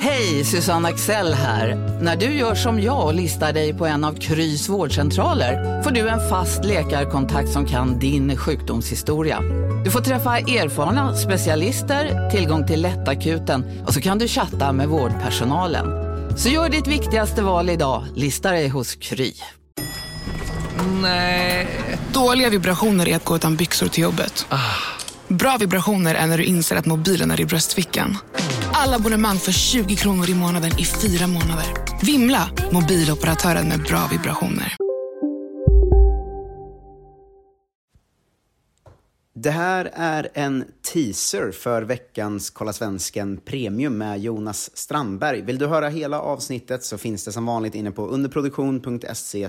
Hej, Susanne Axel här. När du gör som jag och listar dig på en av Krys vårdcentraler får du en fast läkarkontakt som kan din sjukdomshistoria. Du får träffa erfarna specialister, tillgång till lättakuten och så kan du chatta med vårdpersonalen. Så gör ditt viktigaste val idag, lista dig hos Kry. Dåliga vibrationer är att gå utan byxor till jobbet. Bra vibrationer är när du inser att mobilen är i bröstfickan. Alla abonnemang för 20 kronor i månaden i fyra månader. Vimla! Mobiloperatören med bra vibrationer. Det här är en teaser för veckans Kolla Svensken Premium med Jonas Strandberg. Vill du höra hela avsnittet så finns det som vanligt inne på underproduktion.se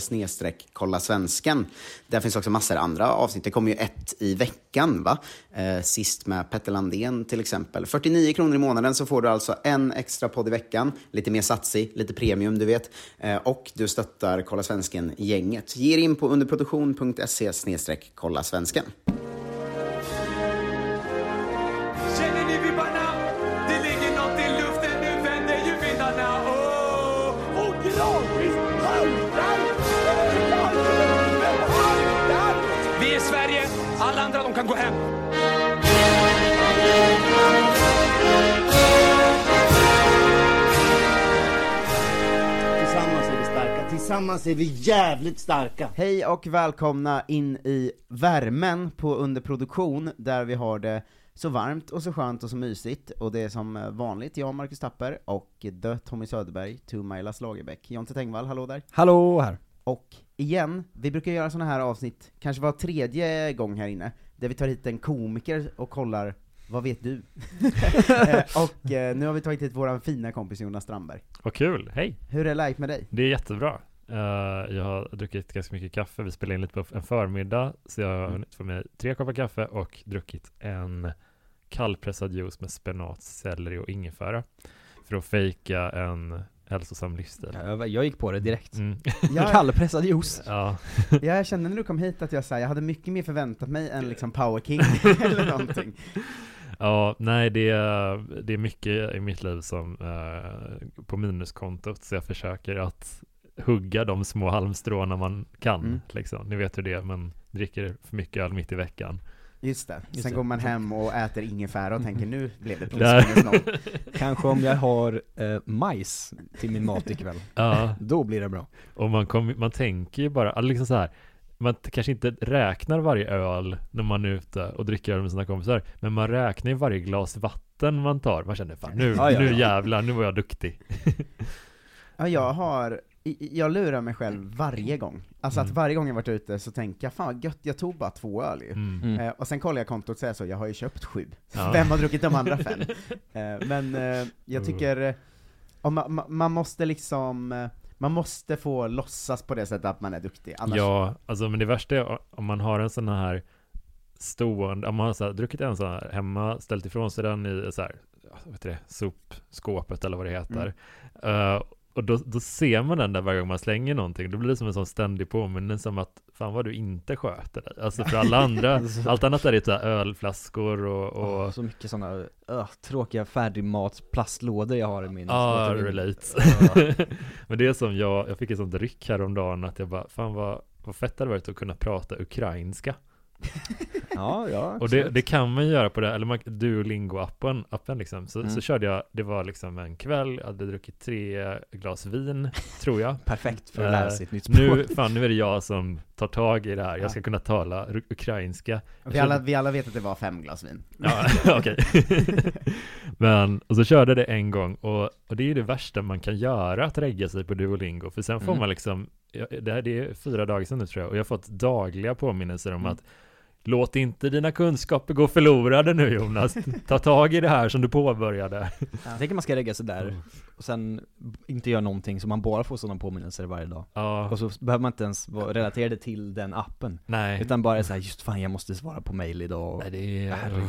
kolla svensken. Där finns också massor andra avsnitt. Det kommer ju ett i veckan, va? Eh, sist med Petter Landén till exempel. 49 kronor i månaden så får du alltså en extra podd i veckan. Lite mer satsig, lite premium, du vet. Eh, och du stöttar Kolla Svensken-gänget. Ge in på underproduktion.se kolla svensken. Gradvis haltar Vi är Sverige, alla andra de kan gå hem. Tillsammans är vi starka, tillsammans är vi jävligt starka. Hej och välkomna in i värmen på underproduktion, där vi har det så varmt och så skönt och så mysigt, och det är som vanligt jag, Marcus Tapper, och The Tommy Söderberg, to Mailas Lagerbäck. Jonte Tengvall, hallå där. Hallå här. Och igen, vi brukar göra såna här avsnitt, kanske var tredje gång här inne, där vi tar hit en komiker och kollar vad vet du? Och eh, nu har vi tagit hit våran fina kompis Jonas Strandberg. Vad kul, hej! Hur är läget med dig? Det är jättebra. Eh, jag har druckit ganska mycket kaffe. Vi spelade in lite på en förmiddag, så jag har Mm. hunnit få mig tre koppar kaffe och druckit en kallpressad juice med spenat, selleri och ingefära för att fejka en hälsosam livsstil. Jag, jag gick på det direkt. Mm. Jag- Kallpressad juice. Ja, Ja, jag kände när du kom hit att jag, så här, jag hade mycket mer förväntat mig än liksom Power King eller någonting. ja, nej det är, det är mycket i mitt liv som eh, på minuskontot, så jag försöker att hugga de små halmstråna man kan. Mm. Liksom. Ni vet hur det är, man dricker för mycket öl mitt i veckan. Just det. Just Sen det. går man hem och äter ingefära och tänker nu blev det plus noll. Kanske om jag har eh, majs till min mat ikväll. Ja. Då blir det bra. Och man, kom, man tänker ju bara, alltså liksom så här, man kanske inte räknar varje öl när man är ute och dricker öl med sina kompisar, men man räknar ju varje glas vatten man tar. Man känner fan nu, Ja, ja, nu jävlar, nu var jag duktig. Ja, jag har, i- jag lurar mig själv varje gång. Alltså att Mm. varje gång jag varit ute så tänker jag, fan vad gött, jag tog bara två öl ju. Mm. Mm. Eh, och sen kollar jag kontot och säger så, jag har ju köpt sju. Ja. Vem har druckit de andra fem? eh, men eh, jag tycker, eh, om man, man- man måste liksom, eh, man måste få låtsas på det sättet att man är duktig, annars Ja, alltså men det värsta är om man har en sån här stående, om man har så här, druckit en sån här hemma, ställt ifrån sig den i så här, vad heter det, sopskåpet eller vad det heter. Eh, och då, då ser man den där varje gång man slänger någonting, då blir det som en sån ständig påminnelse om att fan vad du inte sköter dig. Alltså för alla andra, allt annat är det så här ölflaskor och, och Åh, så mycket sådana uh, tråkiga färdigmatsplastlådor jag har i min Ja, återvinning. relate. Ja. Men det är som jag, jag fick ett sånt ryck häromdagen att jag bara, fan vad, vad fett det hade varit att kunna prata ukrainska. ja, ja. Och det, det kan man göra på det, eller man, Duolingo-appen, appen liksom. Så, Mm. så körde jag, det var liksom en kväll, jag hade druckit tre glas vin, tror jag. Perfekt för att lära Eh, sig ett nytt språk. Nu, fan nu är det jag som tar tag i det här, jag ska kunna tala ukrainska. vi, alla, vi alla vet att det var fem glas vin. Ja, okej. Men, och så körde det en gång och, och det är ju det värsta man kan göra, att regga sig på Duolingo, för sen får Mm. man liksom, det här det är fyra dagar sedan nu tror jag, och jag har fått dagliga påminnelser om Mm. att Låt inte dina kunskaper gå förlorade nu Jonas. Ta tag i det här som du påbörjade. Jag tänker man ska lägga sig där och sen inte göra någonting så man bara får sådana påminnelser varje dag. Ja. Och så behöver man inte ens vara relaterade till den appen. Nej. Utan bara så här, just fan jag måste svara på mail idag. Nej, det är...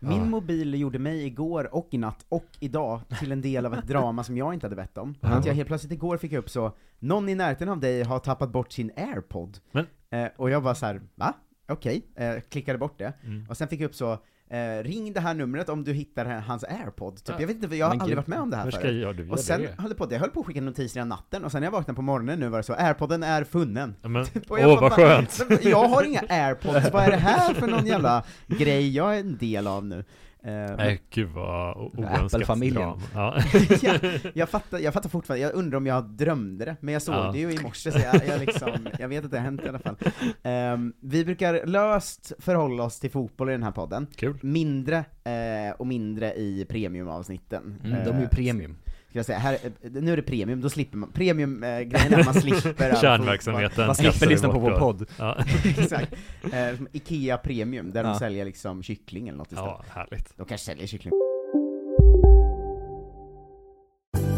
Min Ja. mobil gjorde mig igår och i natt och idag till en del av ett drama som jag inte hade bett om. Ja. Att jag helt plötsligt igår fick upp så, någon i närheten av dig har tappat bort sin airpod. Men- Eh, och jag var så här, va? Okej, eh, klickade bort det. Mm. Och sen fick jag upp så, eh, ring det här numret om du hittar hans airpod. Typ. Ja. Jag vet inte, jag har Men aldrig gud, varit med om det här förut. jag- du Och sen det? höll det på, jag höll på att skicka notiser i natten, och sen när jag vaknade på morgonen nu var det så, airpodden är funnen. Åh bara, vad skönt! "Men Jag har inga airpods, vad är det här för någon jävla grej jag är en del av nu? Eh, Nej gud vad Apple-familjen. Ja. ja, jag, fattar, jag fattar fortfarande, jag undrar om jag drömde det, men jag såg Ja. det ju i morse så jag, jag, liksom, jag vet att det har hänt i alla fall. Ehm, vi brukar löst förhålla oss till fotboll i den här podden, Kul. mindre eh, och mindre i premiumavsnitten. Mm, de är ju Eh, premium. Ska jag säga, här, eh, nu är det premium, då slipper man, premium-grejen är att man slipper Kärnverksamheten. Man slipper kastar vi lyssna på vår podd. Ja. Exakt. Eh, Ikea Premium, där de Ja. säljer liksom kyckling eller något istället. ja, härligt. De kanske säljer kyckling.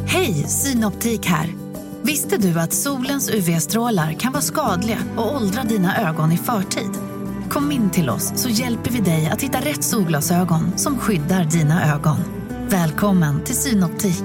Hej, Synoptik här. Visste du att solens UV-strålar kan vara skadliga och åldra dina ögon i förtid? Kom in till oss så hjälper vi dig att hitta rätt solglasögon som skyddar dina ögon. Välkommen till Synoptik.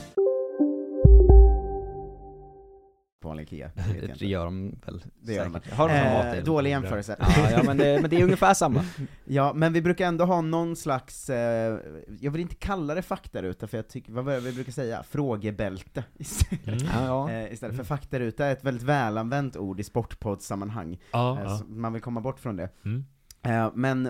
En Ikea, det Det gör de väl Det gör de. Har de mat Eh, till? dålig jämförelse. Ja, ja men, det, men det är ungefär samma. Ja, men vi brukar ändå ha någon slags, eh, jag vill inte kalla det faktaruta, för jag tycker, vad vi brukar säga? Frågebälte istället. Mm. Ja, ja. Eh, istället för faktaruta är ett väldigt välanvänt ord i sportpoddsammanhang. Ja, Eh, Man vill komma bort från det. Mm. Eh, men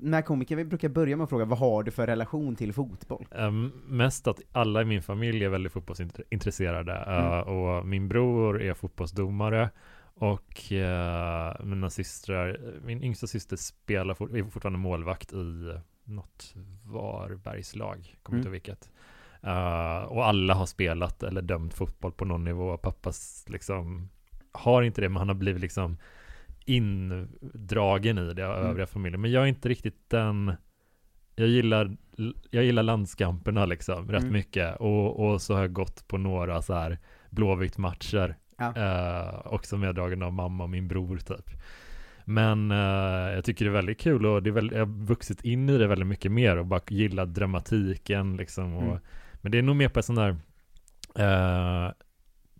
när komiker, vi brukar börja med att fråga, vad har du för relation till fotboll? Um, mest att alla i min familj är väldigt fotbollsintresserade uh, och min bror är fotbollsdomare och uh, mina systrar, min yngsta syster spelar fort, är fortfarande målvakt i något Varbergslag, kommer inte Mm. ihåg vilket. Uh, och alla har spelat eller dömt fotboll på någon nivå. Pappas liksom har inte det, men han har blivit liksom indragen i det av Mm. övriga familjen. Men jag är inte riktigt den jag gillar, jag gillar landskamperna liksom rätt Mm. mycket och, och så har jag gått på några så här Blåvitt-matcher Ja. eh, också meddragen av mamma och min bror typ. Men eh, jag tycker det är väldigt kul och det är väl, jag har vuxit in i det väldigt mycket mer och bara gillar dramatiken liksom. Och, Mm. Men det är nog mer på ett sånt där eh,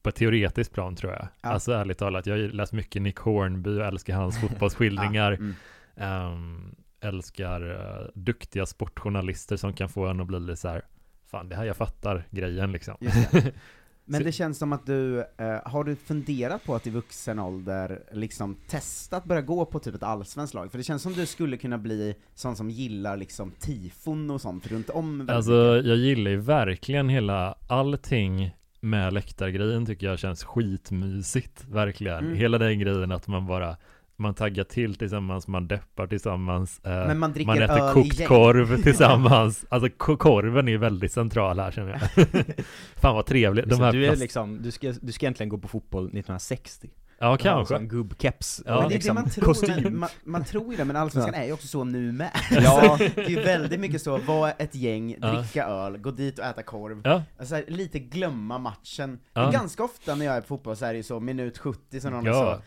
på ett teoretiskt plan tror jag. Ja. Alltså ärligt talat, jag har läst mycket Nick Hornby och älskar hans fotbollsskildringar. Ja, mm. Ehm, älskar eh, duktiga sportjournalister som kan få en att bli lite så här, fan det här jag fattar grejen liksom. Det. Men det känns som att du, eh, har du funderat på att i vuxen ålder liksom testat börja gå på typ ett allsvenskt lag? För det känns som du skulle kunna bli sån som gillar liksom tifon och sånt runt om Alltså mycket. jag gillar ju verkligen hela allting med läktargrejen tycker jag känns skitmysigt, verkligen. Mm. Hela den grejen att man bara man taggar till tillsammans, man deppar tillsammans, eh, Men man dricker äter kokt korv tillsammans. Alltså ko- korven är väldigt central här känner jag. Fan vad trevligt. De du är plast- liksom, du ska, du ska egentligen gå på fotboll 1960 Ja, kanske. en gubbkeps Ja. och Men det är liksom det man tror, kostym men, man, man tror ju det, men allsvenskan Ja. är ju också så nu med. Ja. Det är ju väldigt mycket så, vara ett gäng, Ja. dricka öl, gå dit och äta korv. Ja. Alltså, här, lite glömma matchen. Ja. Men ganska ofta när jag är på fotboll så är det ju så, minut 70 så någon Ja. så "Ah,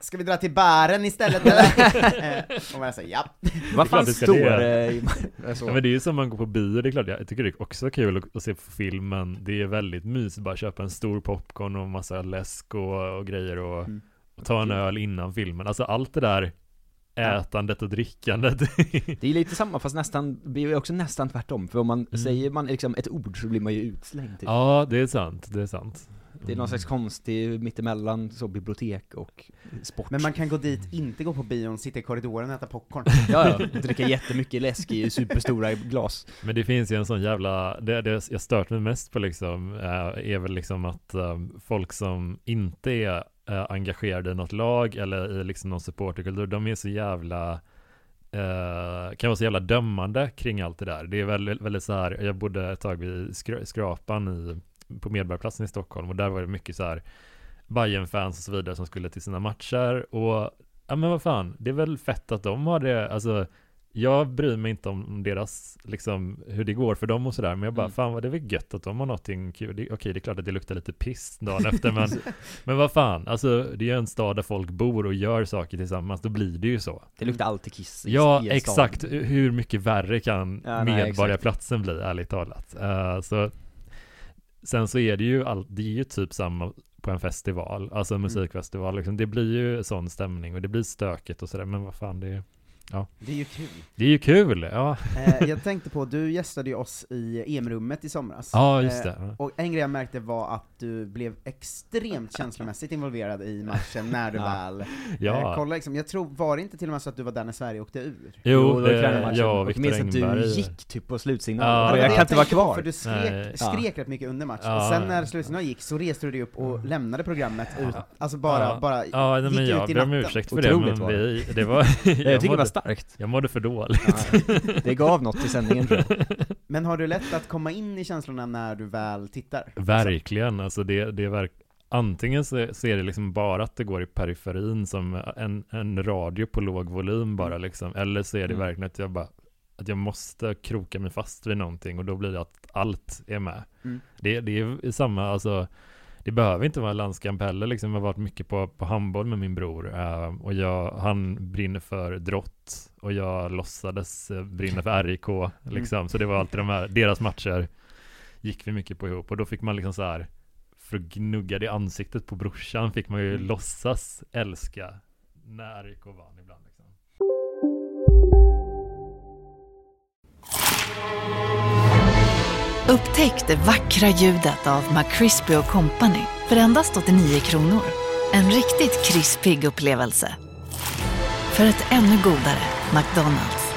Ska vi dra till baren istället eller? Eh, och man säger ja. Vad fan står det. i- alltså. Ja men det är ju som man går på bio, det är klart, jag tycker det är också kul att, att se på filmen Det är väldigt mysigt, bara köpa en stor popcorn och massa läsk och, och grejer och, Mm. och ta en öl innan filmen Alltså allt det där ätandet och drickandet. Det är lite samma fast nästan, det är också nästan tvärtom. För om man, Mm. säger man liksom ett ord så blir man ju utslängd typ. Ja, det är sant, det är sant. Det är någon slags konstig mittemellan så bibliotek och sport. Men man kan gå dit, inte gå på bion, sitta i korridoren och äta popcorn. Ja, ja, dricka jättemycket läsk i superstora glas. Men det finns ju en sån jävla, det, det jag stört mig mest på liksom, eh, är väl liksom att eh, folk som inte är eh, engagerade i något lag eller i liksom någon supporterkultur, de är så jävla eh, kan vara så jävla dömande kring allt det där. Det är väldigt, väldigt så här, jag bodde ett tag vid skra, Skrapan i, på Medborgarplatsen i Stockholm och där var det mycket så här bayern fans och så vidare som skulle till sina matcher och ja men vad fan, det är väl fett att de har det, alltså jag bryr mig inte om deras, liksom, hur det går för dem och sådär, men jag bara, Mm. fan vad det är väl gött att de har någonting kul. Det, okej, det är klart att det luktar lite piss dagen efter, men, men vad fan, alltså det är ju en stad där folk bor och gör saker tillsammans, då blir det ju så. Det luktar alltid kiss i- Ja, i exakt. Hur mycket värre kan Ja, Medborgarplatsen bli, ärligt talat. Eh, så, sen så är det ju all, det är ju typ samma på en festival, alltså en musikfestival, liksom. det blir ju sån stämning och det blir stökigt och sådär, men vad fan, det är Ja. Det är ju kul. Det är ju kul, ja. Eh, jag tänkte på, du gästade ju oss i EM-rummet i somras. Ja, just det. Eh, och en grej jag märkte var att du blev extremt känslomässigt involverad i matchen när du Ja. väl Ja. eh, kollade liksom. Jag tror, var det inte till och med så att du var där när Sverige åkte ur? Jo, det- tränarmatchen. jag och Och Viktor minns att du gick typ på slutsignalen. Ja. och det jag det kan inte vara kvar. För du skrek, skrek rätt mycket under matchen, Ja. och sen när slutsignalen gick så reste du dig upp och lämnade programmet ut, alltså bara, ja. bara ja, nej, gick men ut jag i ber om natten. ursäkt för det, Otroligt men var det. vi, det var... jag tycker det var starkt. Jag mådde för dåligt. Det gav något i sändningen tror jag. Men har du lätt att komma in i känslorna när du väl tittar? Verkligen, alltså det, det är verk... Antingen så, så är det liksom bara att det går i periferin som en, en radio på låg volym bara liksom, eller så är det Mm. verkligen att jag bara att jag måste kroka mig fast vid någonting och då blir det att allt är med. Mm. Det, det är samma, alltså det behöver inte vara landskamp heller liksom. Jag har varit mycket på, på handboll med min bror eh, och jag, han brinner för drott och jag låtsades eh, brinna för RIK liksom. Så det var alltid de här, deras matcher gick vi mycket på ihop och då fick man liksom så här för att gnugga det i ansiktet på brorsan fick man ju Mm. låtsas älska när RIK vann ibland Upptäck det vackra ljudet av McCrispy Company för endast 89 kronor. En riktigt krispig upplevelse. För ett ännu godare McDonalds.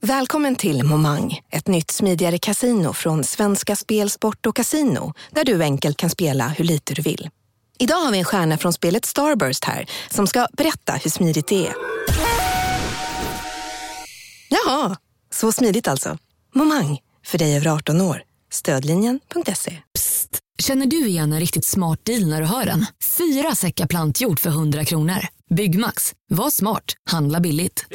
Välkommen till Momang, ett nytt smidigare kasino från Svenska Spel, Sport och Casino där du enkelt kan spela hur lite du vill. Idag har vi en stjärna från spelet Starburst här som ska berätta hur smidigt det är. Jaha, så smidigt alltså. Momang, för dig över 18 år. Stödlinjen.se. Känner du igen en riktigt smart deal när du hör den? Fyra säckar plantjord för 100 kronor. Byggmax. Var smart. Handla billigt.